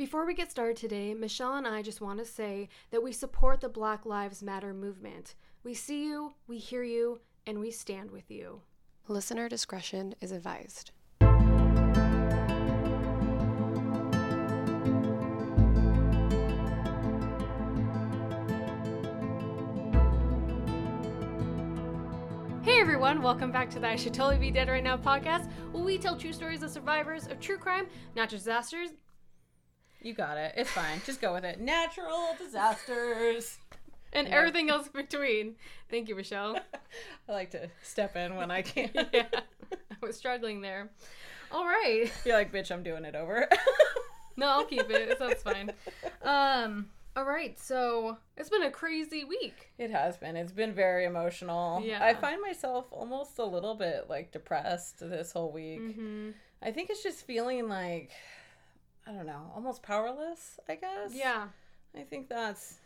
Before we get started today, Michelle and I just want to say that we support the Black Lives Matter movement. We see you, we hear you, and we stand with you. Listener discretion is advised. Hey everyone, welcome back to the I Should Totally Be Dead Right Now podcast, where we tell true stories of survivors of true crime, natural disasters, You got it. It's fine. Just go with it. Natural disasters. and Yeah. everything else between. Thank you, Michelle. I like to step in when I can. yeah, I was struggling there. All right. You're like, bitch, I'm doing it over. No, I'll keep it. That's fine. Um. All right. So it's been a crazy week. It has been. It's been very emotional. Yeah. I find myself almost a little bit like depressed this whole week. Mm-hmm. I think it's just feeling like, I don't know, almost powerless, I guess. Yeah. I think that's.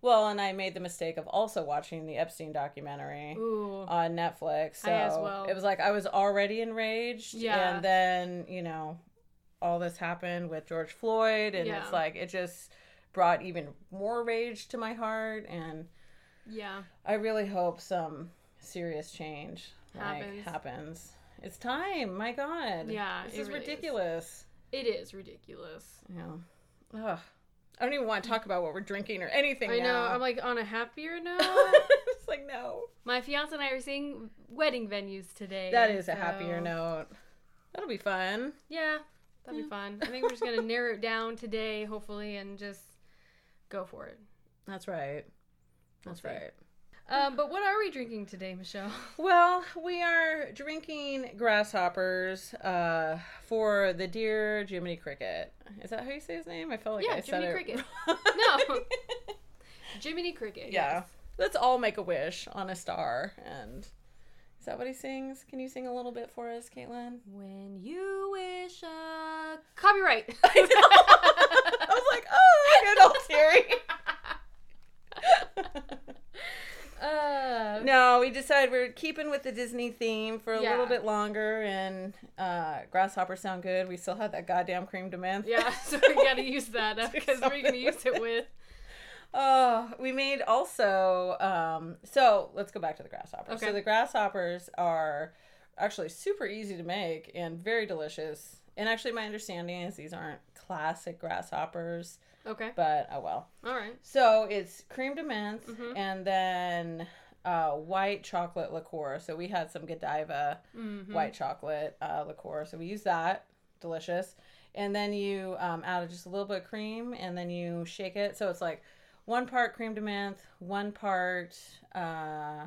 Well, and I made the mistake of also watching the Epstein documentary. Ooh. on Netflix. So well. it was like I was already enraged. Yeah. And then, you know, all this happened with George Floyd and Yeah. it's like it just brought even more rage to my heart and Yeah. I really hope some serious change like Happens. happens. It's time. My god. Yeah, This is really is. It is ridiculous. Yeah. Ugh. I don't even want to talk about what we're drinking or anything I know. I'm like on a happier note. it's like no. My fiance and I are seeing wedding venues today. That is a happier note. That'll be fun. Yeah, that'd be fun. I think we're just gonna narrow it down today, hopefully, and just go for it. That's right. That's see. right. Um, but what are we drinking today, Michelle? Well, we are drinking grasshoppers uh, for the dear Jiminy Cricket. Is that how you say his name? I felt like Yeah, I said Jiminy it. Cricket. no. Jiminy Cricket. yeah. yes. Let's all make a wish on a star. And is that what he sings? Can you sing a little bit for us, Caitlin? When you wish a copyright. I. I was like, oh, I get all teary. Uh, No, we decided we're keeping with the Disney theme for a Yeah. little bit longer, and uh, grasshoppers sound good. We still have that goddamn crème de menthe. Yeah, so we gotta use that because we're gonna use it with. Oh, we made also. Um, so let's go back to the grasshoppers. Okay. So the grasshoppers are actually super easy to make and very delicious. And actually, my understanding is these aren't classic grasshoppers, Okay. but oh well. All right. So it's crème de menthe Mhm. and then uh, white chocolate liqueur. So we had some Godiva Mm-hmm. white chocolate uh, liqueur. So we use that. Delicious. And then you um, add just a little bit of cream and then you shake it. So it's like one part crème de menthe, one part uh,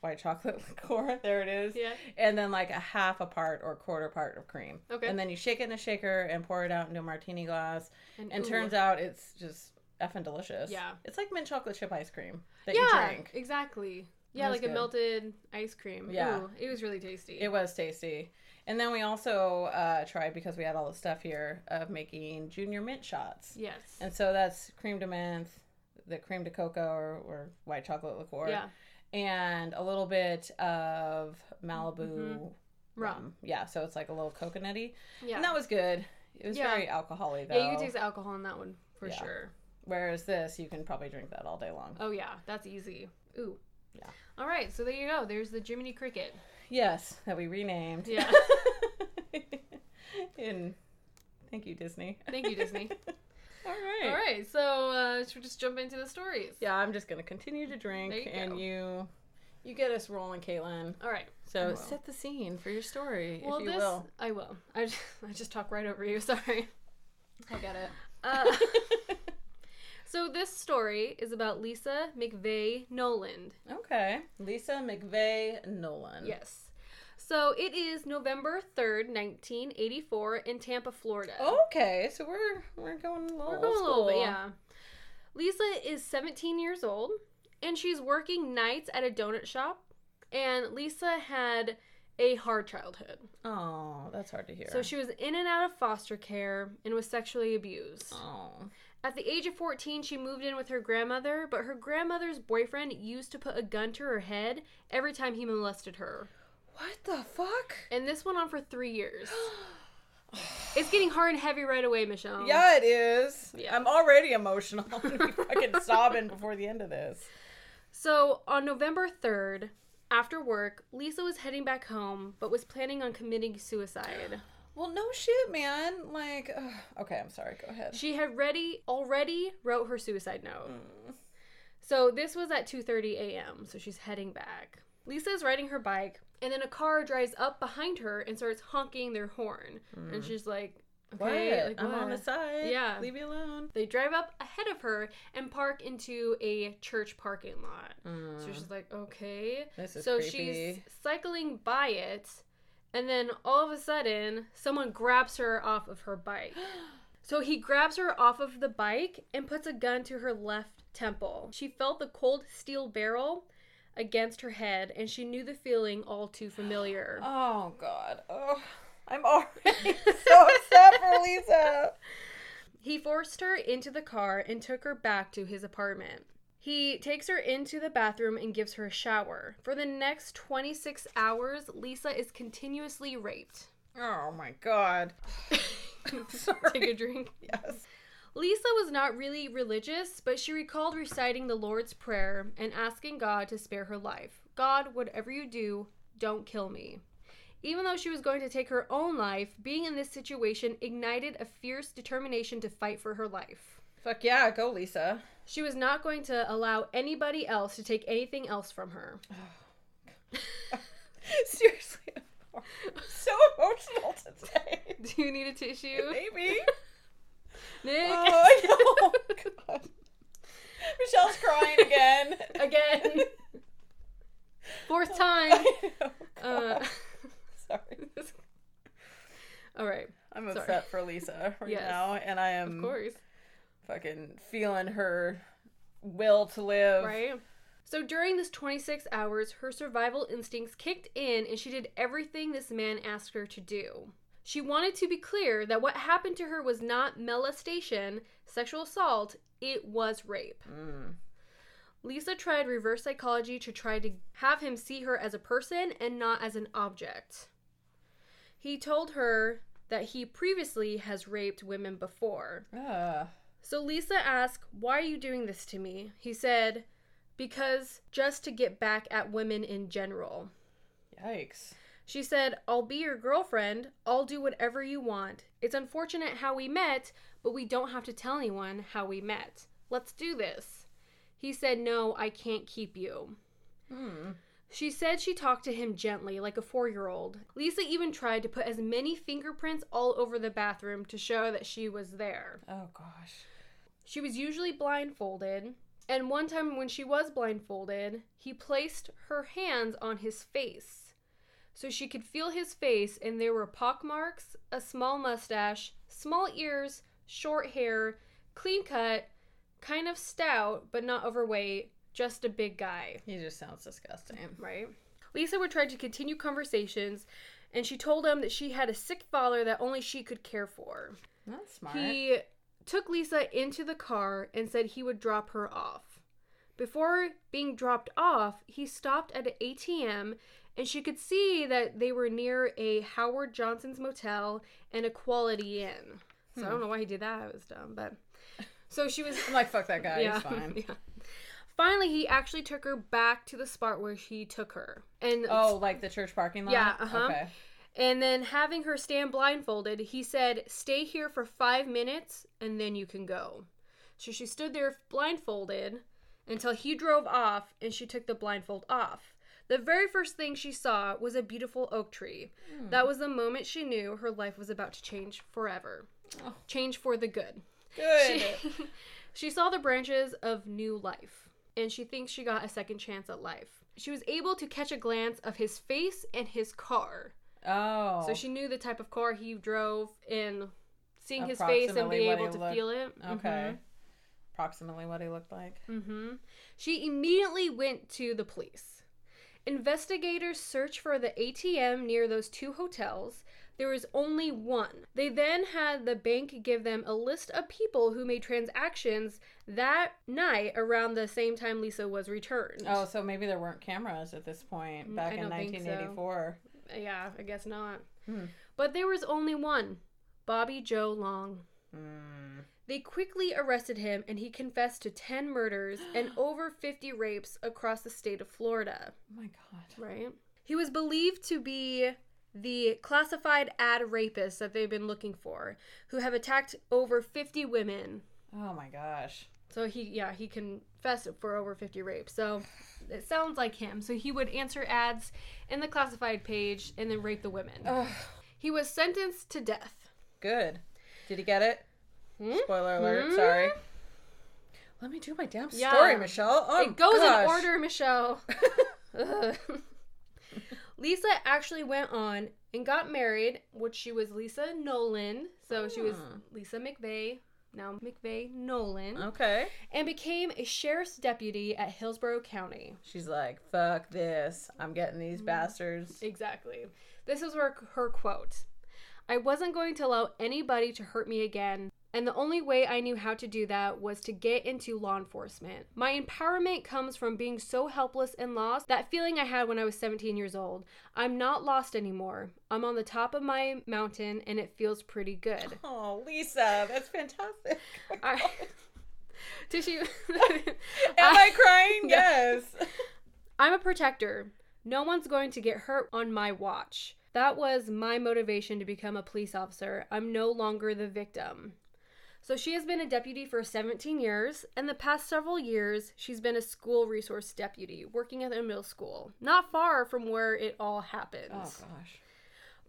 white chocolate liqueur. There it is. Yeah. And then like a half a part or quarter part of cream. Okay. And then you shake it in a shaker and pour it out into a martini glass. And ooh, turns out it's just effing delicious. Yeah. It's like mint chocolate chip ice cream that yeah, you drink. exactly. Yeah, like a melted ice cream. Yeah. Ooh, it was really tasty. It was tasty. And then we also uh, tried, because we had all the stuff here, of making junior mint shots. yes. And so that's crème de menthe, the cream de cocoa or, or white chocolate liqueur, yeah. And a little bit of Malibu Mhm. rum. Yeah, so it's like a little coconutty. Yeah. And that was good. It was Yeah. very alcoholic though. yeah, you can taste alcohol in that one for Yeah. sure. Whereas this, you can probably drink that all day long. Oh yeah, that's easy. Ooh. Yeah. All right, so there you go. There's the Jiminy Cricket. Yes, that we renamed. Yeah. and thank you, Disney. Thank you, Disney. all right. All right, so uh, should we just jump into the stories? Yeah, I'm just gonna continue to drink, you and go. you, you get us rolling, Caitlin. All right. So set the scene for your story, Well, if you this will. I will. I just, I just talk right over you. Sorry. I get it. Uh, so this story is about Lisa McVey Noland. okay, Lisa McVey Nolan. Yes. So it is November 3rd, 1984 in Tampa, Florida. Okay, so we're we're going a little We're going a little bit, yeah. Lisa is 17 years old and she's working nights at a donut shop. And Lisa had a hard childhood. Oh, that's hard to hear. So she was in and out of foster care and was sexually abused. Oh. At the age of 14, she moved in with her grandmother, but her grandmother's boyfriend used to put a gun to her head every time he molested her. What the fuck? And this went on for three years. it's getting hard and heavy right away, Michelle. Yeah, it is. Yeah. I'm already emotional. I'm gonna be fucking sobbing before the end of this. So on November 3rd, after work, Lisa was heading back home, but was planning on committing suicide. Well, no shit, man. Like, ugh. okay, I'm sorry. Go ahead. She had ready already wrote her suicide note. Mm. So this was at 2:30 a.m. So she's heading back. Lisa is riding her bike, and then a car drives up behind her and starts honking their horn. And she's like, "Okay, like, I'm on the side. Yeah. Leave me alone. They drive up ahead of her and park into a church parking lot. So Mm. she's like, "Okay." This is so creepy. she's cycling by it, and then all of a sudden, someone grabs her off of her bike. So he grabs her off of the bike and puts a gun to her left temple. She felt the cold steel barrel against her head, and she knew the feeling all too familiar. Oh God. Oh, I'm already so upset for Lisa. He forced her into the car and took her back to his apartment. He takes her into the bathroom and gives her a shower. For the next 26 hours, Lisa is continuously raped. Oh my God. Sorry. Take a drink. Yes. Lisa was not really religious, but she recalled reciting the Lord's Prayer and asking God to spare her life. God, whatever you do, don't kill me. Even though she was going to take her own life, being in this situation ignited a fierce determination to fight for her life. Fuck yeah, go Lisa. She was not going to allow anybody else to take anything else from her. Seriously, I'm so emotional today. Do you need a tissue? Maybe. Nick? Oh, I know. God. Michelle's crying again. Again. Fourth time. I know. Uh, Sorry. all right, I'm Sorry. upset for Lisa right Yes. now, and I am of course. fucking feeling her will to live. Right? So during this 26 hours, her survival instincts kicked in and she did everything this man asked her to do. She wanted to be clear that what happened to her was not molestation, sexual assault, it was rape. Mm. Lisa tried reverse psychology to try to have him see her as a person and not as an object. He told her that he previously has raped women before. Ah. So Lisa asked, Why are you doing this to me? He said, Because just to get back at women in general. Yikes. She said, I'll be your girlfriend. I'll do whatever you want. It's unfortunate how we met, but we don't have to tell anyone how we met. Let's do this. He said, No, I can't keep you. Hmm. She said she talked to him gently, like a four year old. Lisa even tried to put as many fingerprints all over the bathroom to show that she was there. Oh gosh. She was usually blindfolded, and one time when she was blindfolded, he placed her hands on his face. So she could feel his face, and there were pockmarks, a small mustache, small ears, short hair, clean cut, kind of stout, but not overweight, just a big guy, He just sounds disgusting. right? Lisa would try to continue conversations, and she told him that she had a sick father that only she could care for. That's smart. He took Lisa into the car and said he would drop her off. Before being dropped off, he stopped at an ATM and she could see that they were near a Howard Johnson's motel and a Quality Inn. So I don't know why he did that. It was dumb, but so she was I'm like, fuck that guy. yeah, He's fine. yeah. Finally, he actually took her back to the spot where he took her, and Oh, like the church parking lot? Yeah, uh-huh. Okay. and then having her stand blindfolded, he said, Stay here for five minutes and then you can go. So she stood there blindfolded until he drove off and she took the blindfold off. The very first thing she saw was a beautiful oak tree. That was the moment she knew her life was about to change forever. Oh. Change for the good. Good. She, she saw the branches of new life, and she thinks she got a second chance at life. She was able to catch a glance of his face and his car. oh. So she knew the type of car he drove and seeing his face and being able to looked- feel it. Okay. Approximately what he looked like. Mm-hmm. She immediately went to the police. Investigators searched for the ATM near those two hotels. There was only one. They then had the bank give them a list of people who made transactions that night around the same time Lisa was returned. Oh, so maybe there weren't cameras at this point Mm, back in don't think so. 1984. Yeah, I guess not. Hmm. But there was only one. Bobby Joe Long. Mm. They quickly arrested him and he confessed to 10 murders and over 50 rapes across the state of Florida. Oh my god. Right? He was believed to be the classified ad rapist that they've been looking for, who have attacked over 50 women. Oh my gosh. So he, yeah, he confessed for over 50 rapes. So it sounds like him. So he would answer ads in the classified page and then rape the women. Ugh. He was sentenced to death. Good. Did he get it? Hmm? Spoiler alert. Hmm? Sorry. Let me do my damn Yeah. story, Michelle. Oh, it goes gosh. in order, Michelle. Lisa actually went on and got married, which she was Lisa Nolan. So she was Hmm. Lisa McVey, now McVey Nolan, Okay. and became a sheriff's deputy at Hillsborough County. She's like, fuck this. I'm getting Mm-hmm. these bastards. Exactly. This is her, her quote I wasn't going to allow anybody to hurt me again. And the only way I knew how to do that was to get into law enforcement. My empowerment comes from being so helpless and lost, that feeling I had when I was 17 years old. I'm not lost anymore. I'm on the top of my mountain and it feels pretty good. Oh, Lisa, that's fantastic. I, she? Am I crying? Yes. I'm a protector. No one's going to get hurt on my watch. That was my motivation to become a police officer. I'm no longer the victim. So she has been a deputy for 17 years, and the past several years, she's been a school resource deputy working at a middle school, not far from where it all happens. Oh gosh.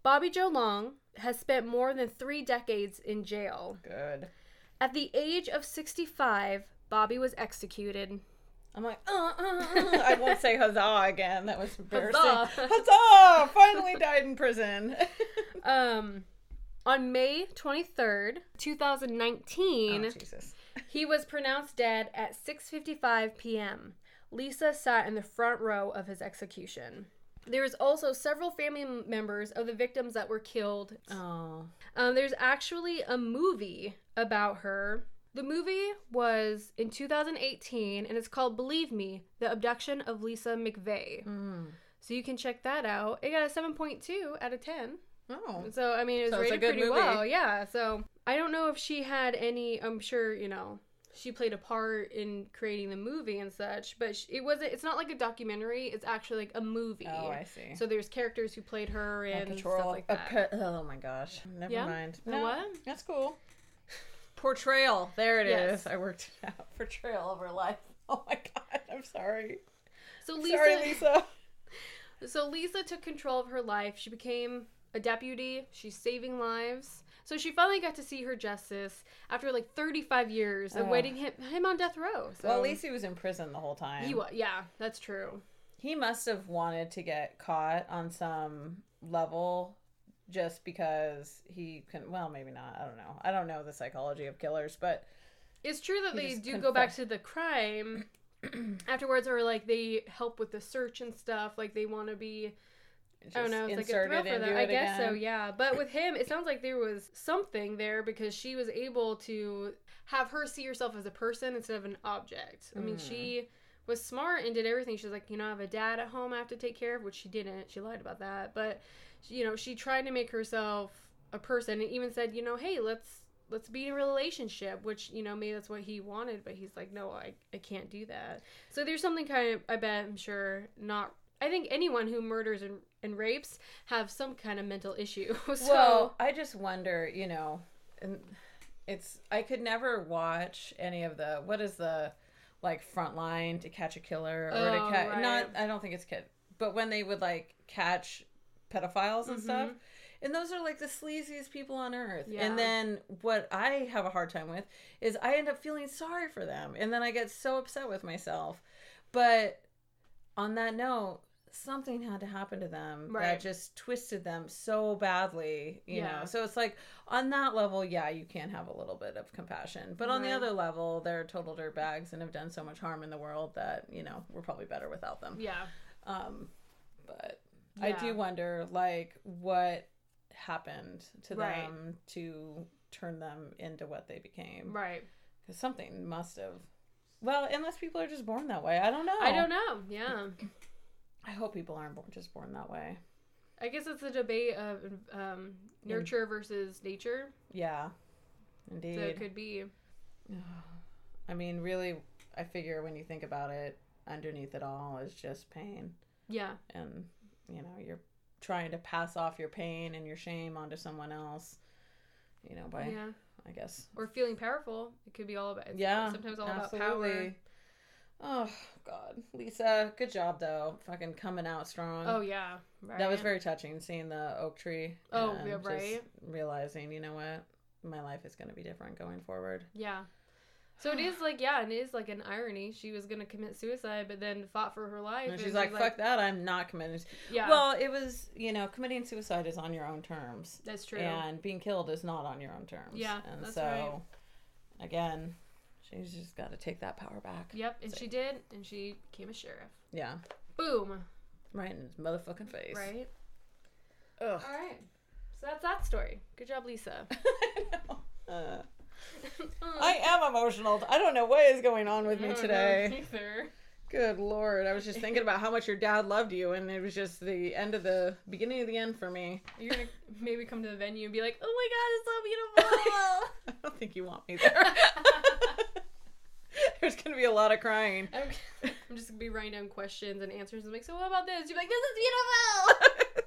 Bobby Joe Long has spent more than three decades in jail. Good. At the age of 65, Bobby was executed. I'm like, uh, uh, uh. I won't say huzzah again. That was embarrassing. Huzzah. Huzzah! Finally died in prison. Um, on May 23rd, 2019, oh, Jesus. he was pronounced dead at 6:55 p.m. Lisa sat in the front row of his execution. There was also several family members of the victims that were killed. Oh. Um, there's actually a movie about her. The movie was in 2018 and it's called Believe Me: The Abduction of Lisa McVey. Mm. So you can check that out. It got a 7.2 out of 10. Oh. So I mean, it was rated good pretty movie. well. Yeah. So I don't know if she had any. I'm sure you know she played a part in creating the movie and such, but sh- it wasn't. It's not like a documentary. It's actually like a movie. Oh, I see. So there's characters who played her and stuff like that. oh my gosh. Never Yeah? mind. No, what? That's cool. Portrayal. There it is. Yes. I worked it out. Portrayal of her life. Oh my god. I'm sorry. so Lisa, sorry, Lisa. so Lisa took control of her life. She became a deputy. She's saving lives. So she finally got to see her justice after like 35 years of Ugh. waiting him, him on death row. So Well, at least he was in prison the whole time. he was. Yeah, that's true. He must have wanted to get caught on some level just because he can well maybe not i don't know i don't know the psychology of killers but It's true that He they just do go back confessed. to the crime afterwards, or like they help with the search and stuff. Like they want to be, I don't just know, it's like a thrill for them. I guess so, yeah. But with him, it sounds like there was something there because she was able to have her see herself as a person instead of an object. I mean, Mm. she was smart and did everything. She's like, you know, I have a dad at home I have to take care of, which she didn't. She lied about that, but you know, she tried to make herself a person and even said, you know, hey, let's let's be in a relationship, which you know maybe that's what he wanted, but he's like, no, I I can't do that. So there's something kind of I bet I'm sure not. I think anyone who murders and, and rapes have some kind of mental issue. so well i just wonder you know and it's i could never watch any of the what is the like frontline to catch a killer or Oh, to catch right. not i don't think it's kid but when they would like catch pedophiles and stuff Mhm. and those are like the sleaziest people on earth Yeah. and then what i have a hard time with is i end up feeling sorry for them and then i get so upset with myself but on that note something had to happen to them Right. that just twisted them so badly you Yeah. know so it's like on that level yeah you can have a little bit of compassion but on the other level they're total dirtbags and have done so much harm in the world that you know we're probably better without them yeah, um but i do wonder like what happened to Right. them to turn them into what they became right. because something must have well unless people are just born that way i don't know I don't know. Yeah, i hope people aren't born, just born that way I guess it's a debate of um, nurture versus nature. Yeah, So indeed. it could be. I mean, really, I figure when you think about it, underneath it all is just pain. Yeah. And, you know, you're trying to pass off your pain and your shame onto someone else, you know, by, yeah. I guess. Or feeling powerful. It could be all about. It's Yeah. Sometimes all about power. Oh, God. Lisa, good job, though. Fucking coming out strong. Oh yeah. Right. That was very touching, seeing the oak tree. Oh, and yeah, just right. Realizing, you know what? My life is going to be different going forward. Yeah. So it is like yeah, and it is like an irony. She was gonna commit suicide, but then fought for her life. And she's like, fuck that, I'm not committing. Yeah. Well, it was, you know, committing suicide is on your own terms. that's true. And being killed is not on your own terms. Yeah, And that's so, right. again, she's just got to take that power back. Yep, and So- she did, and she became a sheriff. Yeah. Boom. Right in his motherfucking face. Right. Ugh. All right. So that's that story. Good job, Lisa. I know. Uh, I am emotional. I don't know what is going on with I me today. Either. Good lord. I was just thinking about how much your dad loved you, and it was just the end of the beginning of the end for me. You're gonna maybe come to the venue and be like, "Oh my God, it's so beautiful." I don't think you want me there. There's to be a lot of crying. I'm, I'm just gonna be writing down questions and answers. and like, so what about this? You're like, this is beautiful.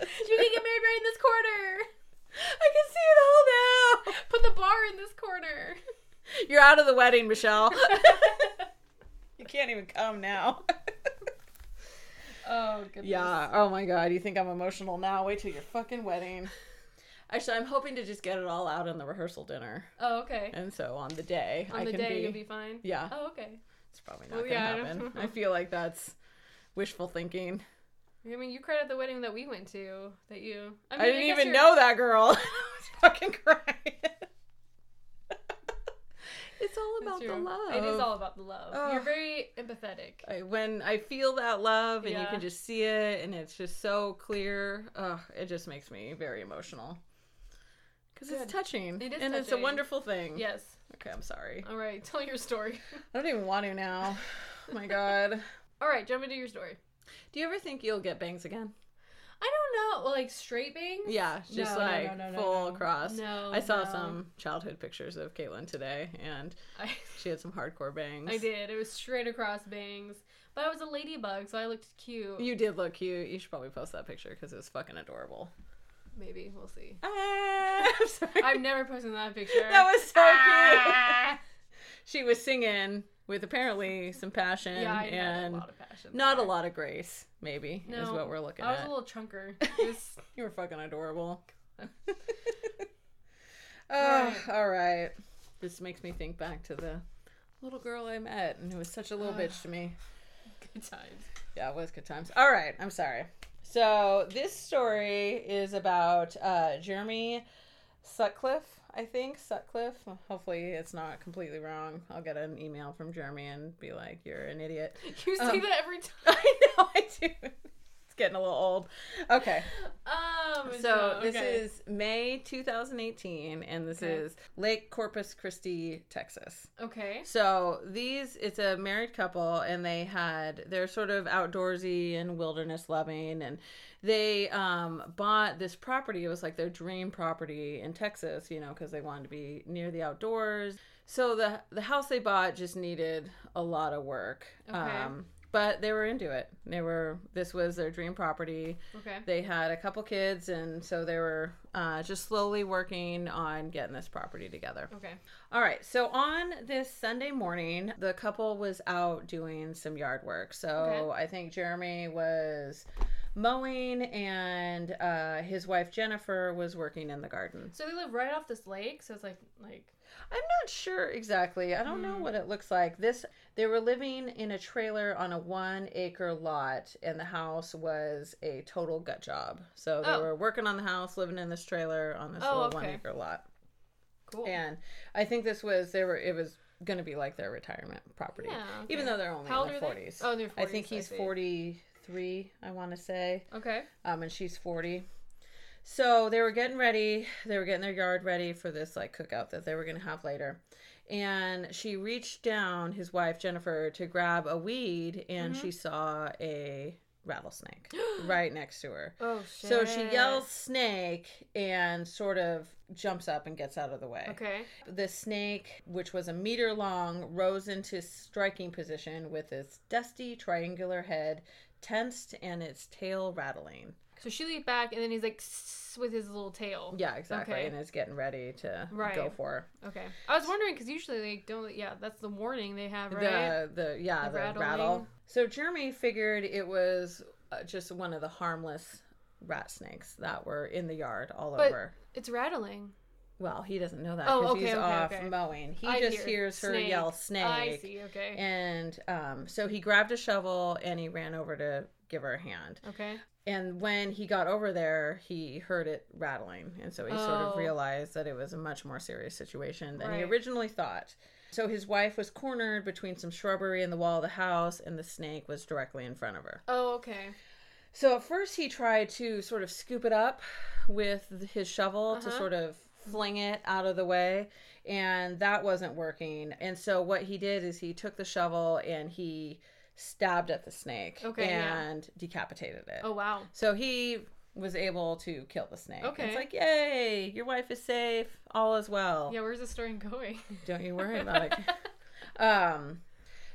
you can get married right in this corner. I can see it all now. Put the bar in this corner. You're out of the wedding, Michelle. you can't even come now. oh goodness. yeah. Oh my god. You think I'm emotional now? Wait till your fucking wedding. Actually, I'm hoping to just get it all out in the rehearsal dinner, Oh okay. and so on the day On I the can day be. you'll be fine. Yeah, Oh okay. it's probably not Well, gonna yeah, happen. know. I feel like that's wishful thinking. I mean, you credit the wedding that we went to. That you. I, I, didn't guess even you're- know that girl. I was fucking crying. it's all about the love. It is all about the love. You're very empathetic. I, when I feel that love and you can just see it and it's just so clear, ugh, it just makes me very emotional. Because it's touching. It is and it's a wonderful thing. Yes. Okay, I'm sorry. All right. Tell your story. I don't even want to now. Oh my god. All right. Jump into your story. Do you ever think you'll get bangs again? I don't know. Well, like straight bangs. Yeah, just No, like no, no, full across. No. I saw some childhood pictures of Caitlin today, and I, she had some hardcore bangs. I did. It was straight across bangs, but I was a ladybug, so I looked cute. You did look cute. You should probably post that picture because it was fucking adorable. Maybe we'll see. Ah, I'm sorry. I'm never posting that picture. That was so Ah! cute. she was singing with apparently some passion Yeah, I had and a lot of passion. not a lot of grace. Maybe is what we're looking at. I was at. a little chunker. Was- You were fucking adorable. oh, Right. all right. This makes me think back to the little girl I met, and who was such a little bitch to me. good times. Yeah, it was good times. All right, I'm sorry. So this story is about uh, Jeremy Sutcliffe, I think Sutcliffe. Hopefully, it's not completely wrong. I'll get an email from Jeremy and be like, "You're an idiot." You say Um, that every time. I know I do. Getting a little old. Okay, Um, so this okay. is May 2018, and this Okay. is Lake Corpus Christi, Texas. okay. So these, it's a married couple, and they had they're sort of outdoorsy and wilderness loving, and they um, bought this property. It was like their dream property in Texas, you know, because they wanted to be near the outdoors. So the the house they bought just needed a lot of work. Okay. Um, but they were into it. They were. This was their dream property. Okay. They had a couple kids, and so they were uh, just slowly working on getting this property together. Okay. All right. So on this Sunday morning, the couple was out doing some yard work. So Okay. I think Jeremy was mowing, and uh, his wife Jennifer was working in the garden. So they live right off this lake, so it's like like I'm not sure exactly. I don't know Hmm. what it looks like. This they were living in a trailer on a one acre lot, and the house was a total gut job. So they Oh. were working on the house, living in this trailer on this Oh, little one acre lot. cool. And I think this was they were it was going to be like their retirement property, Yeah, even though they're only How in their forties. Oh, they're 40s. I think he's forty three. I want to say, Okay. um, and she's forty. So they were getting ready. They were getting their yard ready for this like cookout that they were going to have later. And she reached down, his wife Jennifer, to grab a weed, and Mhm. she saw a rattlesnake right next to her. Oh shit. So she yells snake and sort of jumps up and gets out of the way. Okay. The snake, which was a meter long, rose into striking position with its dusty triangular head tensed and its tail rattling. So she leaped back, and then he's like "Sss," with his little tail. Yeah, exactly. Okay. And is getting ready to Right. go for her. Okay. I was wondering because usually they don't. Yeah, that's the warning they have, right? the the yeah The the, rattle. So Jeremy figured it was uh, just one of the harmless rat snakes that were in the yard all But- over. It's rattling. Well, he doesn't know that Oh, because okay, he's okay, off okay. mowing. He I just hear hears her snake. yell snake. I see. Okay. And um, so he grabbed a shovel and he ran over to give her a hand. okay. And when he got over there, he heard it rattling. And so he sort of Oh. realized that it was a much more serious situation than he originally thought. So his wife was cornered between some shrubbery and the wall of the house, and the snake was directly in front of her. Oh, okay. So at first he tried to sort of scoop it up with his shovel to Uh-huh. sort of fling it out of the way, and that wasn't working. And so what he did is he took the shovel and he stabbed at the snake Okay, yeah. and decapitated it. Oh wow. So he was able to kill the snake. Okay. It's like, yay, your wife is safe, all is well. Yeah. Where's the story going? Don't you worry about it. Um,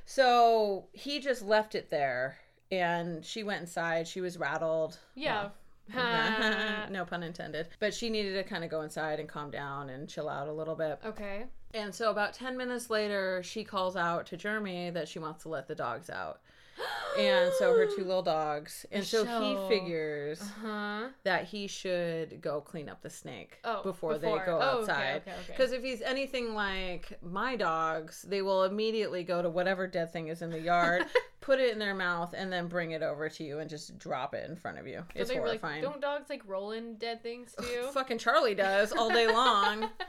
so he just left it there, and she went inside. She was rattled. yeah. Well, no pun intended. But she needed to kind of go inside and calm down and chill out a little bit. okay. And so about 10 minutes later, she calls out to Jeremy that she wants to let the dogs out. And so her two little dogs. And so Michelle. he figures Huh. that he should go clean up the snake Oh, before, before. they go Oh, okay, outside. okay, okay. Because if he's anything like my dogs, they will immediately go to whatever dead thing is in the yard, put it in their mouth, and then bring it over to you and just drop it in front of you. Don't It's they, like, horrifying. don't dogs like roll in dead things too? Fucking Charlie does all day long.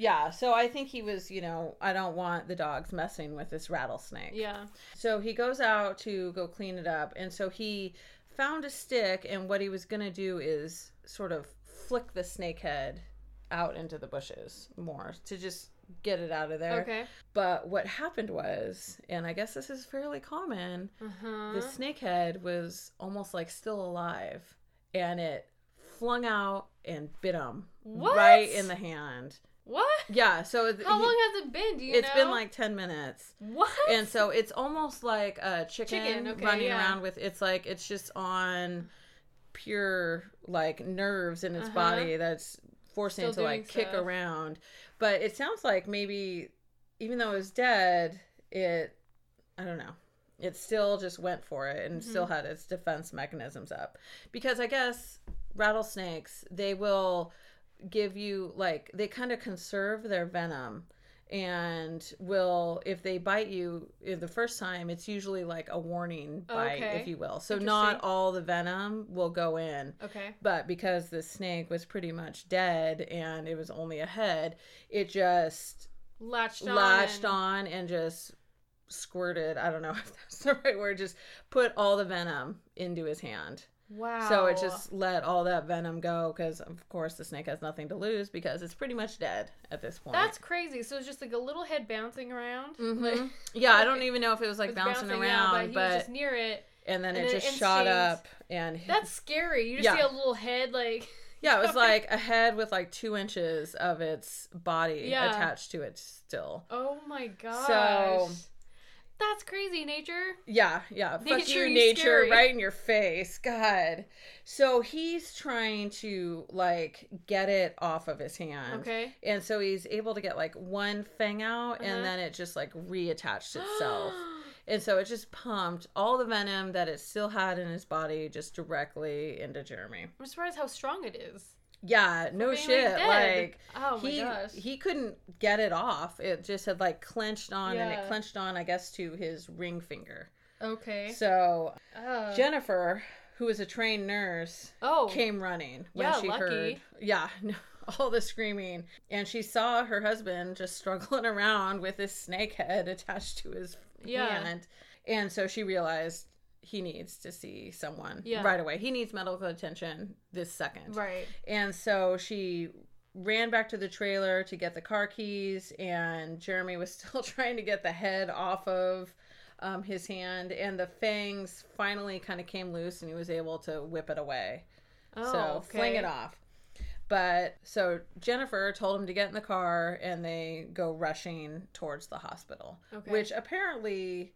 yeah, so I think he was, you know, I don't want the dogs messing with this rattlesnake. yeah. So he goes out to go clean it up. And so he found a stick, and what he was going to do is sort of flick the snake head out into the bushes more to just get it out of there. Okay. But what happened was, and I guess this is fairly common, Uh huh. the snake head was almost like still alive, and it flung out and bit him What? right in the hand. What? Yeah, so How he- long has it been? Do you it's know? been like 10 minutes what? and so it's almost like a chicken, Chicken, okay, running yeah. around with it's like it's just on pure like nerves in its Uh-huh. body that's forcing Still it to like doing kick around but it sounds like maybe even though it was dead it i don't know it still just went for it and still Mm-hmm. had its defense mechanisms up because i guess rattlesnakes they will give you like they kind of conserve their venom and will if they bite you the first time it's usually like a warning bite Okay. if you will so not all the venom will go in okay. but because the snake was pretty much dead and it was only a head it just Latched on. latched on and just squirted i don't know if that's the right word just put all the venom into his hand Wow. so it just let all that venom go because, of course, the snake has nothing to lose because it's pretty much dead at this point. That's crazy. So it's just like a little head bouncing around. Mhm. Like, yeah, I don't even know if it was like it's bouncing, yeah, around, but but, was just near it. and then and it then just it shot up and That's scary. You just Yeah. see a little head like. yeah, it was like a head with like two inches of its body Yeah. attached to it still. Oh my gosh. So- That's crazy, nature. Yeah, yeah. Fuck Nature, you, you nature, scary. right in your face. God. So he's trying to like get it off of his hand. Okay. And so he's able to get like one fang out Uh-huh. and then it just like reattached itself. and so it just pumped all the venom that it still had in his body just directly into Jeremy. I'm surprised how strong it is. Yeah, no shit. Like, Oh he gosh. he couldn't get it off. It just had like clenched on and it clenched on I guess to his ring finger. Okay. So Uh, Jennifer, who was a trained nurse, oh. came running when Yeah, she lucky. heard yeah all the screaming and she saw her husband just struggling around with his snake head attached to his Yeah. hand and so she realized he needs to see someone Yeah. right away he needs medical attention this second Right. and so she ran back to the trailer to get the car keys and jeremy was still trying to get the head off of um, his hand, and the fangs finally kind of came loose, and he was able to whip it away. Oh, so okay. fling it off. But so Jennifer told him to get in the car, and they go rushing towards the hospital, Okay. which apparently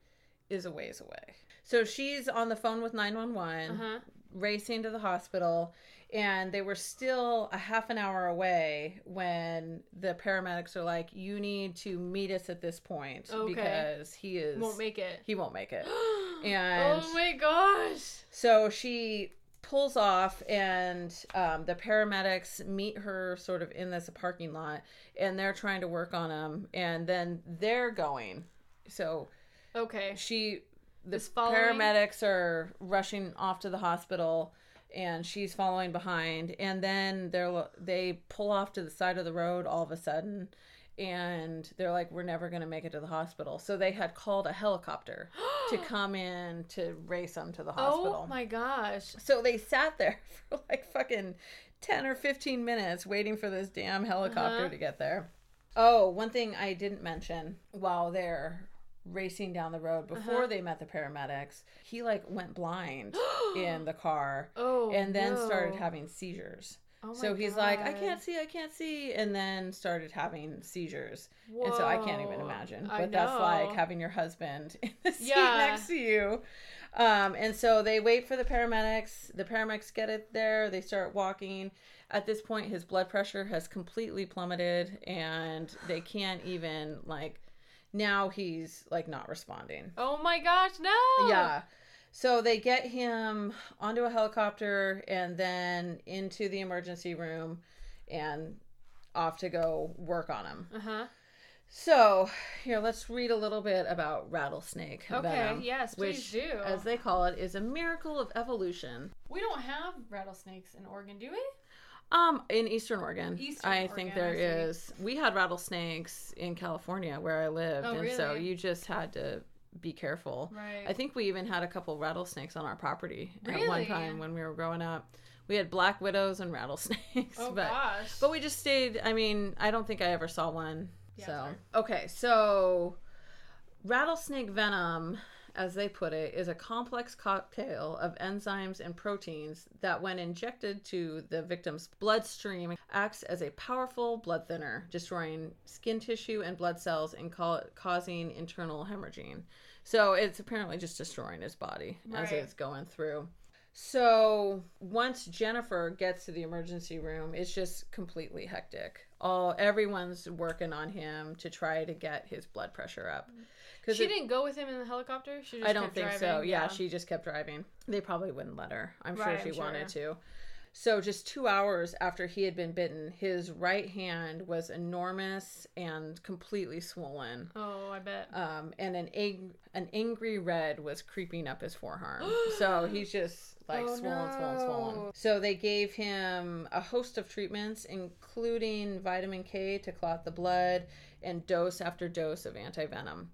is a ways away. So she's on the phone with 911 Uh-huh. racing to the hospital and they were still a half an hour away when the paramedics are like you need to meet us at this point Okay. because he is Won't make it. he won't make it And- oh my gosh. so she pulls off and um, the paramedics meet her sort of in this parking lot and they're trying to work on him and then they're going so Okay. she the following? paramedics are rushing off to the hospital and she's following behind and then they're they pull off to the side of the road all of a sudden and they're like we're never going to make it to the hospital so they had called a helicopter to come in to race them to the hospital Oh my gosh. so they sat there for like fucking 10 or 15 minutes waiting for this damn helicopter Uh-huh. to get there. Oh, one thing I didn't mention while they're racing down the road before Uh-huh. they met the paramedics, he like went blind in the car Oh. and then no. started having seizures. Oh so he's like, I can't see, I can't see, and then started having seizures. And so I can't even imagine. But that's like having your husband in the seat Yeah. next to you. Um, and so they wait for the paramedics. The paramedics get it there. They start walking. At this point, his blood pressure has completely plummeted, and they can't even like. Now he's like not responding. Oh my gosh, no. Yeah. So they get him onto a helicopter and then into the emergency room and off to go work on him. Uh huh. So, here, let's read a little bit about rattlesnake Okay. venom, yes, please which, do. as they call it, is a miracle of evolution. we don't have rattlesnakes in Oregon, do we? Um, in Eastern Oregon, Eastern I Oregon, think I there see. is. We had rattlesnakes in California where I lived, Oh, and so you just had to be careful. Right. I think we even had a couple rattlesnakes on our property at one time when we were growing up. We had black widows and rattlesnakes. oh but gosh. but we just stayed. I mean, I don't think I ever saw one. Yeah, so sorry. okay, so rattlesnake venom, as they put it, is a complex cocktail of enzymes and proteins that, when injected to the victim's bloodstream, acts as a powerful blood thinner, destroying skin tissue and blood cells and ca- causing internal hemorrhaging. So it's apparently just destroying his body as it's going through. So once Jennifer gets to the emergency room, it's just completely hectic. All everyone's working on him to try to get his blood pressure up. Mm. Because she didn't go with him in the helicopter. She just I don't think so. driving? Yeah, she just kept driving. They probably wouldn't let her. I'm Right, sure I'm she wanted sure. to. So just two hours after he had been bitten, his right hand was enormous and completely swollen. Oh, I bet. Um, and an ang- an angry red was creeping up his forearm. so he's just like Oh, swollen, swollen, no. swollen. So they gave him a host of treatments, including vitamin K to clot the blood and dose after dose of antivenom.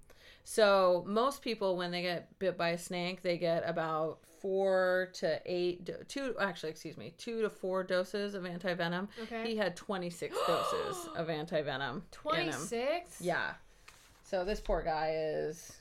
So most people, when they get bit by a snake, they get about four to eight, do- two actually, excuse me, two to four doses of antivenom. Okay. He had 26 doses of antivenom. in him. Twenty six. Yeah. So this poor guy is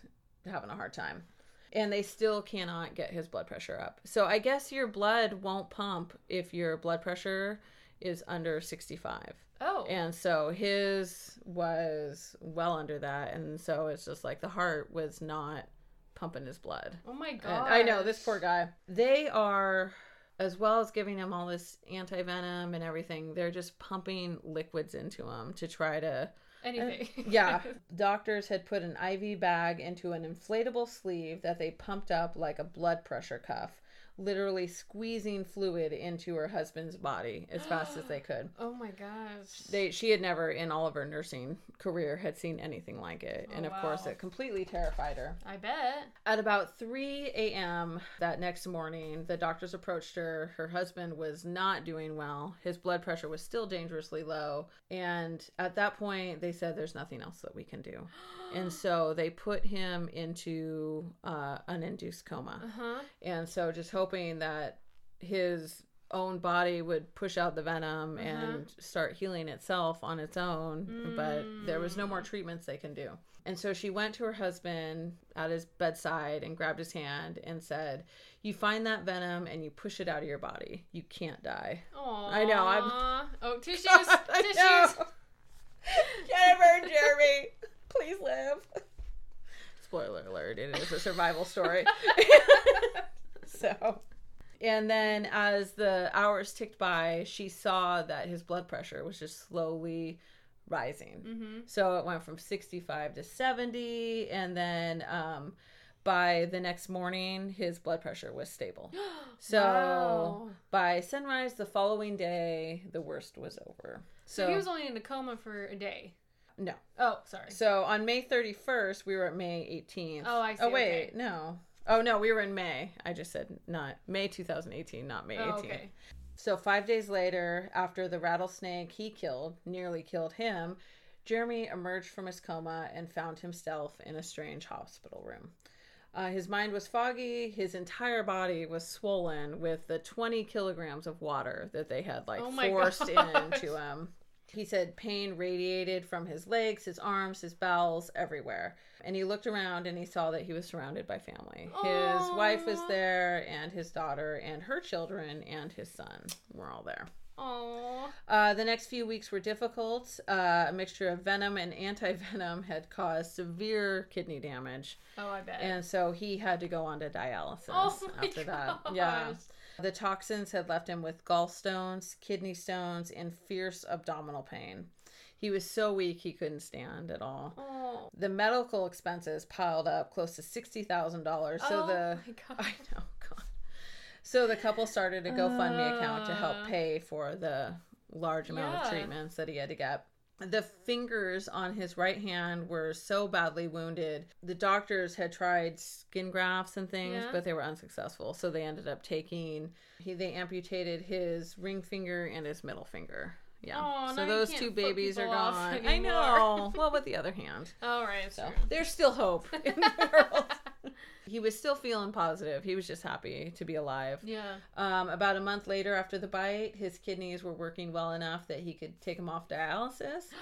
having a hard time. And they still cannot get his blood pressure up. So I guess your blood won't pump if your blood pressure is under 65. Oh. And so his was well under that. And so it's just like the heart was not pumping his blood. oh my god. I know this poor guy. They are, as well as giving him all this anti venom and everything, they're just pumping liquids into him to try to uh, Anything. yeah. Doctors had put an IV bag into an inflatable sleeve that they pumped up like a blood pressure cuff, literally squeezing fluid into her husband's body as fast as they could. oh my gosh. They she had never in all of her nursing career had seen anything like it. Oh, and of course it completely terrified her. I bet. At about 3 a.m. that next morning, the doctors approached her. Her husband was not doing well. His blood pressure was still dangerously low. And at that point, they said, There's nothing else that we can do. And so they put him into uh, an induced coma. Uh huh. And so just hoping that his own body would push out the venom Uh-huh. and start healing itself on its own, but there was no more Mm. treatments they can do. And so she went to her husband at his bedside and grabbed his hand and said, "You find that venom and you push it out of your body. You can't die." Aww. I know, I'm- Oh, tissues. I tissues. know. Jennifer and Jeremy, please live. Spoiler alert, it is a survival story. so, and then as the hours ticked by, she saw that his blood pressure was just slowly rising. Mm-hmm. So it went from 65 to 70, and then um, by the next morning, his blood pressure was stable. So Wow. by sunrise the following day, the worst was over. So, he was only in a coma for a day. no. Oh, sorry. So on May 31st, we were at May 18th. Oh, I see, Oh, wait, okay. no. Oh, no, we were in May. I just said not May 2018, not May 18. Oh, okay. So five days later, after the rattlesnake he killed nearly killed him, Jeremy emerged from his coma and found himself in a strange hospital room. Uh, his mind was foggy. His entire body was swollen with the 20 kilograms of water that they had like Oh forced gosh. into him. He said pain radiated from his legs, his arms, his bowels, everywhere. And he looked around and he saw that he was surrounded by family. His wife was there, and his daughter, and her children, and his son were all there. Aww. Uh, the next few weeks were difficult. Uh, a mixture of venom and anti venom had caused severe kidney damage. Oh, I bet. And so he had to go on to dialysis oh my after that. Yeah. The toxins had left him with gallstones, kidney stones, and fierce abdominal pain. He was so weak he couldn't stand at all. Oh. The medical expenses piled up close to sixty thousand dollars. So oh the my god. I know, God. So the couple started a GoFundMe account to help Uh. pay for the large amount of treatments that he had to get. The fingers on his right hand were so badly wounded. The doctors had tried skin grafts and things, Yeah. but they were unsuccessful. So they ended up taking he they amputated his ring finger and his middle finger. Yeah. Now so those two babies are gone. I know. well, with the other hand. All right. So So. there's still hope in the world. He was still feeling positive. He was just happy to be alive. Yeah. Um, about a month later, after the bite, his kidneys were working well enough that he could take him off dialysis.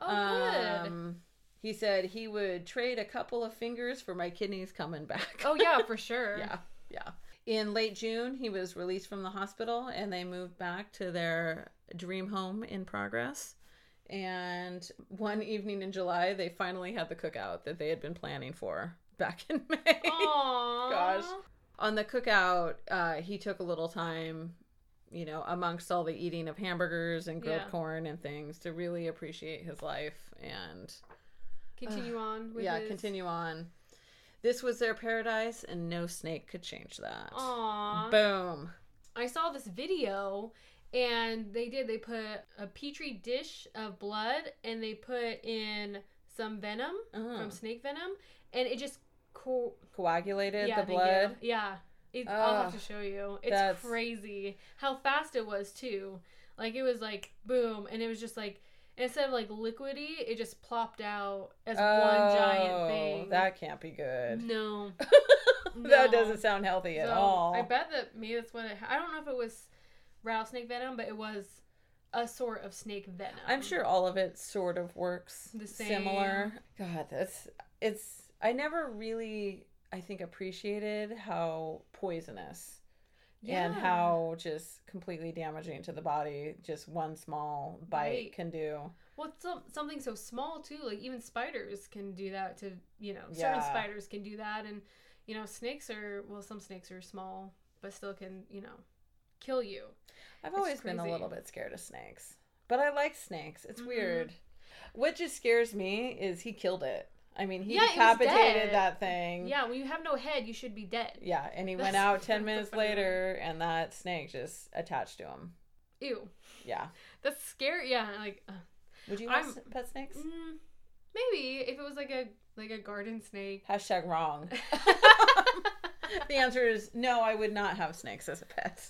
Oh, good. Um, he said he would trade a couple of fingers for my kidneys coming back. oh yeah, for sure. yeah, yeah. In late June, he was released from the hospital and they moved back to their dream home in progress. And one evening in July, they finally had the cookout that they had been planning for back in May. Aww. Gosh. On the cookout, uh, he took a little time, you know, amongst all the eating of hamburgers and grilled Yeah. corn and things to really appreciate his life and Continue on with yeah, his... continue on. This was their paradise, and no snake could change that. Aww. Boom. I saw this video and they did they put a petri dish of blood and they put in some venom Oh. from snake venom and it just co- Coagulated yeah, the thank you. blood. Yeah. It, I'll have to show you. It's That's- crazy how fast it was too. Like it was like boom and it was just like instead of like liquidy, it just plopped out as one giant Oh, thing. That can't be good. no. that doesn't sound healthy at So, all. I bet that maybe that's what it, I don't know if it was rattlesnake venom, but it was a sort of snake venom. I'm sure all of it sort of works The similar. God, that's it's. I never really, I think, appreciated how poisonous and how just completely damaging to the body just one small bite Right. can do. Well, something so small too. Like even spiders can do that to you know Yeah. certain spiders can do that, and you know snakes are well some snakes are small but still can you know kill you. I've It's always been a little bit scared of snakes, but I like snakes. It's Mhm. weird. What just scares me is he killed it. I mean, he Yeah, decapitated that thing. Yeah, when you have no head, you should be dead. Yeah, and he went out 10 minutes later and that snake just attached to him. Ew, Yeah. that's scary. Yeah, like uh, Would you have I'm- pet snakes? mm, maybe if it was like a like a garden snake. Hashtag wrong. the answer is no, I would not have snakes as a pet.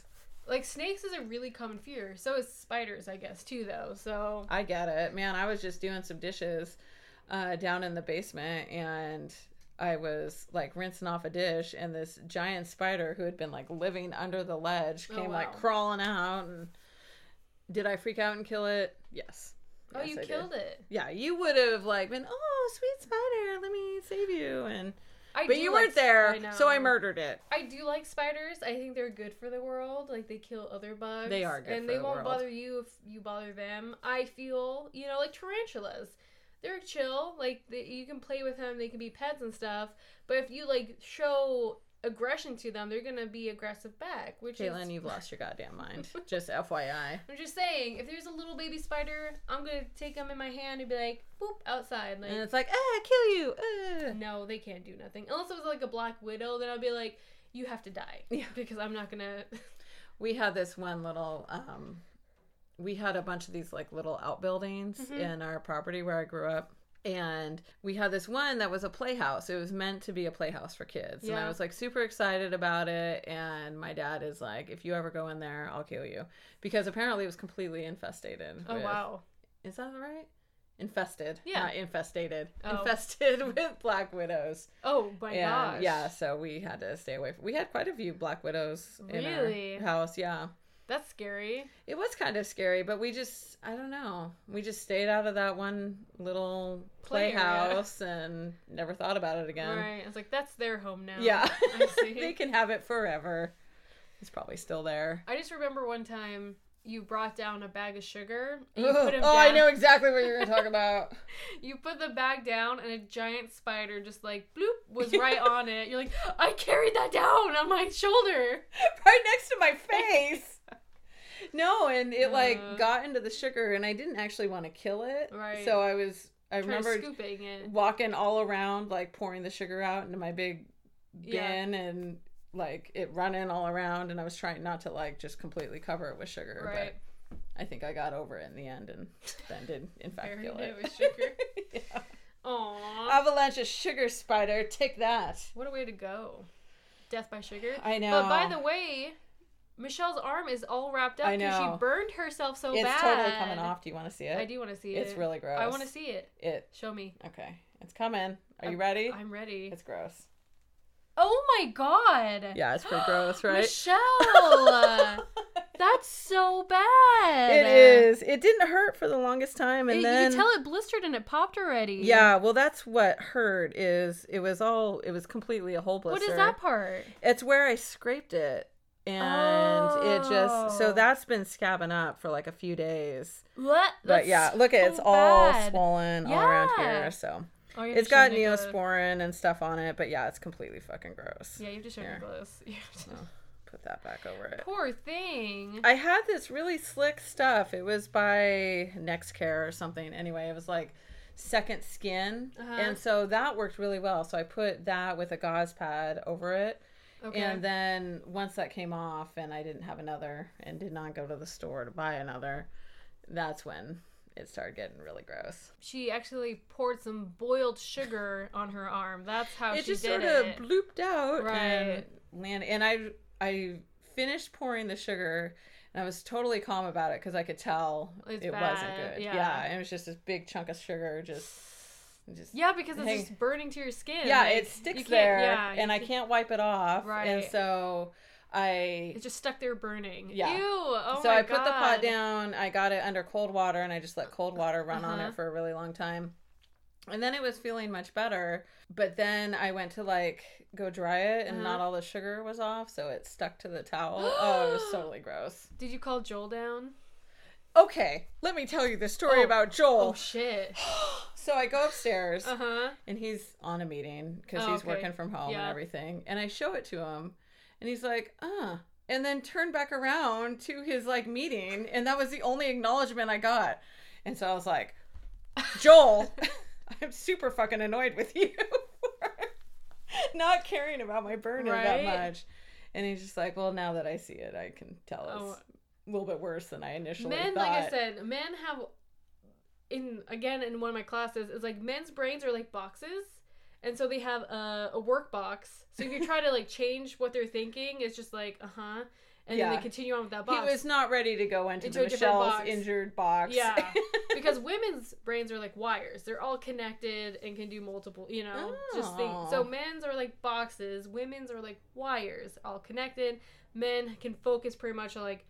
like snakes is a really common fear. So is spiders, I guess, too. Though, so I get it. Man, I was just doing some dishes uh, down in the basement and I was like rinsing off a dish, and this giant spider who had been like living under the ledge Oh, came wow. like crawling out. And did I freak out and kill it? Yes. Oh, Yes, you I did. killed it. Yeah, you would have like been, oh, sweet spider, let me save you, and I but you like weren't there, I so I murdered it. I do like spiders. I think they're good for the world. Like they kill other bugs. They are good and they the won't world. bother you if you bother them. I feel, you know, like tarantulas. They're chill. Like they, you can play with them. They can be pets and stuff. But if you like show aggression to them, they're gonna be aggressive back. Which Caitlin, is, you've lost your goddamn mind. Just FYI. I'm just saying, if there's a little baby spider, I'm gonna take them in my hand and be like, boop, outside. Like, And it's like, ah, kill you. ah. no, they can't do nothing. Unless it was like a black widow, then I'll be like, you have to die. Yeah. Because I'm not gonna. We had this one little. um We had a bunch of these like little outbuildings Mhm. in our property where I grew up. And we had this one that was a playhouse. It was meant to be a playhouse for kids. And I was like super excited about it. And my dad is like, if you ever go in there, I'll kill you. Because apparently it was completely infestated. Oh with- wow. Is that right? Infested. Yeah. Not infestated. Oh. Infested with black widows. Oh my and gosh. yeah, so we had to stay away. From, we had quite a few black widows in our house. Yeah, That's scary. it was kind of scary, but we just I don't know. We just stayed out of that one little Play area. playhouse and never thought about it again. Right. I was like, that's their home now. Yeah, I see. they can have it forever. It's probably still there. I just remember one time you brought down a bag of sugar and you put him oh, down. I know exactly what you're gonna talk about. You put the bag down and a giant spider just like bloop was right on it. You're like, I carried that down on my shoulder. right next to my face. No, and it Uh. like got into the sugar, and I didn't actually want to kill it. Right. So I was. I remember scooping it. walking all around, like pouring the sugar out into my big Yeah. bin, and like it running all around, and I was trying not to like just completely cover it with sugar. Right. But I think I got over it in the end, and then did in fact kill it it with sugar. yeah. Aww. Avalanche of sugar spider, take that. what a way to go. Death by sugar. I know. But by the way, Michelle's arm is all wrapped up because she burned herself so it's bad. It's totally coming off. Do you want to see it? I do want to see it. It's really gross. I want to see it. it. Show me. Okay, it's coming. Are you I'm- ready? I'm ready. It's gross. Oh my god. Yeah, it's pretty gross, right? Michelle, that's so bad. It is. It didn't hurt for the longest time, and It- then you tell it blistered and it popped already. yeah. Well, that's what hurt. Is it was all. It was completely a whole blister. What is that part? It's where I scraped it, and it just. So Oh. that's been scabbing up for like a few days. What? But yeah, look at it's so all bad. swollen all around here. So Oh, it's got neosporin and stuff on it, but yeah, it's completely fucking gross. Yeah, you have to show me close. You have to- Oh, put that back over it. Poor thing. I had this really slick stuff. It was by Nexcare or something. Anyway, it was like Second Skin, Uh-huh. and so that worked really well. So I put that with a gauze pad over it, okay. and then once that came off, and I didn't have another, and did not go to the store to buy another, that's when it started getting really gross. she actually poured some boiled sugar on her arm. That's how it she just did sort of it. blooped out and Right. landed. And I I finished pouring the sugar. And I was totally calm about it because I could tell It's it wasn't good. yeah. and it was just this big chunk of sugar just, just Yeah, because it's Hey. just burning to your skin. yeah, like, it sticks there, Yeah, and I can- can't wipe it off. Right and so I It's just stuck there burning. Yeah. Ew. Oh so I put the pot down. I got it under cold water, and I just let cold water run on Uh-huh. it for a really long time. And then it was feeling much better. But then I went to like go dry it, and Uh-huh. not all the sugar was off, so it stuck to the towel. oh, it was totally gross. Did you call Joel down? Okay, let me tell you the story Oh. about Joel. Oh shit. so I go upstairs. Uh huh. and he's on a meeting because Oh, he's okay. working from home and everything. And I show it to him, and he's like, "Uh," and then turned back around to his like meeting, and that was the only acknowledgement I got. And so I was like, "Joel, I'm super fucking annoyed with you for not caring about my burn that much." And he's just like, "Well, now that I see it, I can tell it's Oh. A little bit worse than I initially Men, thought." like I said, men have in again in one of my classes is like men's brains are like boxes, and so they have a, a work box. So if you try to like change what they're thinking, it's just like uh huh. and then they continue on with that box. He was not ready to go into, Into the a different Michelle's box. injured box. Yeah, because women's brains are like wires. They're all connected and can do multiple, you know, just think. Oh. So men's are like boxes, women's are like wires, all connected. Men can focus pretty much on like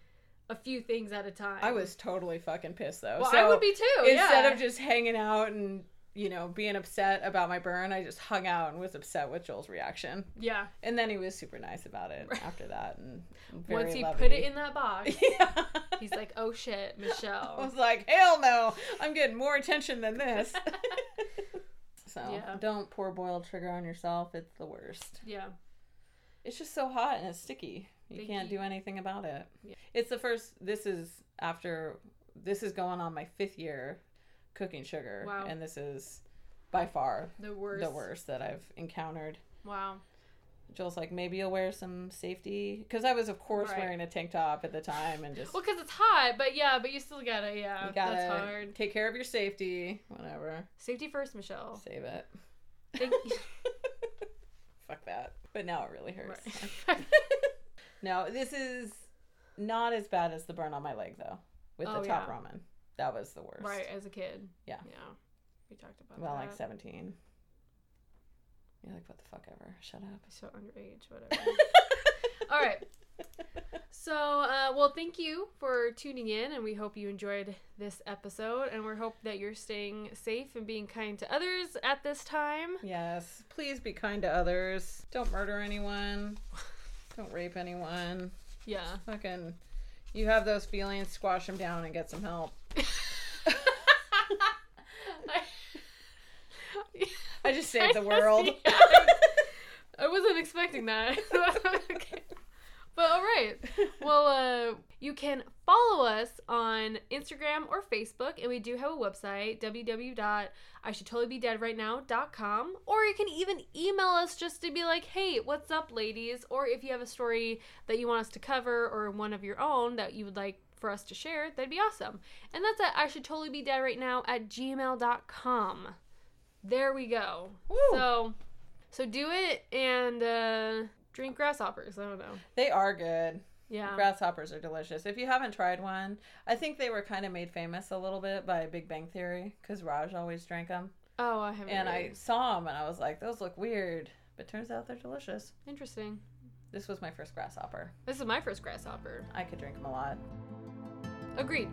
a few things at a time. I was totally fucking pissed though. Well, so I would be too. instead yeah. of just hanging out and you know being upset about my burn, I just hung out and was upset with Joel's reaction. yeah. And then he was super nice about it after that, and Once he lovey. put it in that box, yeah. he's like, "Oh shit, Michelle." I was like, hell no, I'm getting more attention than this. so Yeah. don't pour boiled sugar on yourself. It's the worst. yeah. It's just so hot and it's sticky. You They can't keep- do anything about it. Yeah. It's the first. This is after. This is going on my fifth year cooking sugar, Wow. and this is by far The worst. the worst that I've encountered. Wow. Joel's like, maybe you'll wear some safety, because I was, of course, Right. wearing a tank top at the time, and just Well, because it's hot, but yeah, but you still gotta, yeah, you gotta that's hard. take care of your safety. Whatever, Safety first, Michelle. save it. Thank Fuck that. But now it really hurts. Right. No, this is not as bad as the burn on my leg though. With Oh, the top yeah. ramen, that was the worst. right, as a kid. Yeah. Yeah. We talked about Well, that. like seventeen. You're like, what the fuck ever? Shut up. So underage, whatever. All right. So, uh, well, thank you for tuning in, and we hope you enjoyed this episode. And we hope that you're staying safe and being kind to others at this time. Yes. Please be kind to others. Don't murder anyone. Don't rape anyone. Yeah. Fucking, you have those feelings. Squash them down and get some help. I just saved the world. Yeah, I wasn't expecting that. okay. But all right. Well, uh, you can follow us on Instagram or Facebook, and we do have a website, www.ishouldtotallybedeadrightnow.com. Or you can even email us just to be like, hey, what's up, ladies? Or if you have a story that you want us to cover or one of your own that you would like for us to share, that'd be awesome. And that's at I should totally be dead right now at gmail.com. There we go. Woo. So, so do it and uh, drink grasshoppers. I don't know. They are good. Yeah. Grasshoppers are delicious. If you haven't tried one, I think they were kind of made famous a little bit by Big Bang Theory because Raj always drank them. oh, I haven't. And I saw them and I was like, those look weird. But turns out they're delicious. interesting. This was my first grasshopper. This is my first grasshopper. I could drink them a lot. Agreed.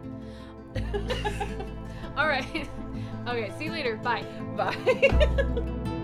All right. okay. See you later. Bye. Bye.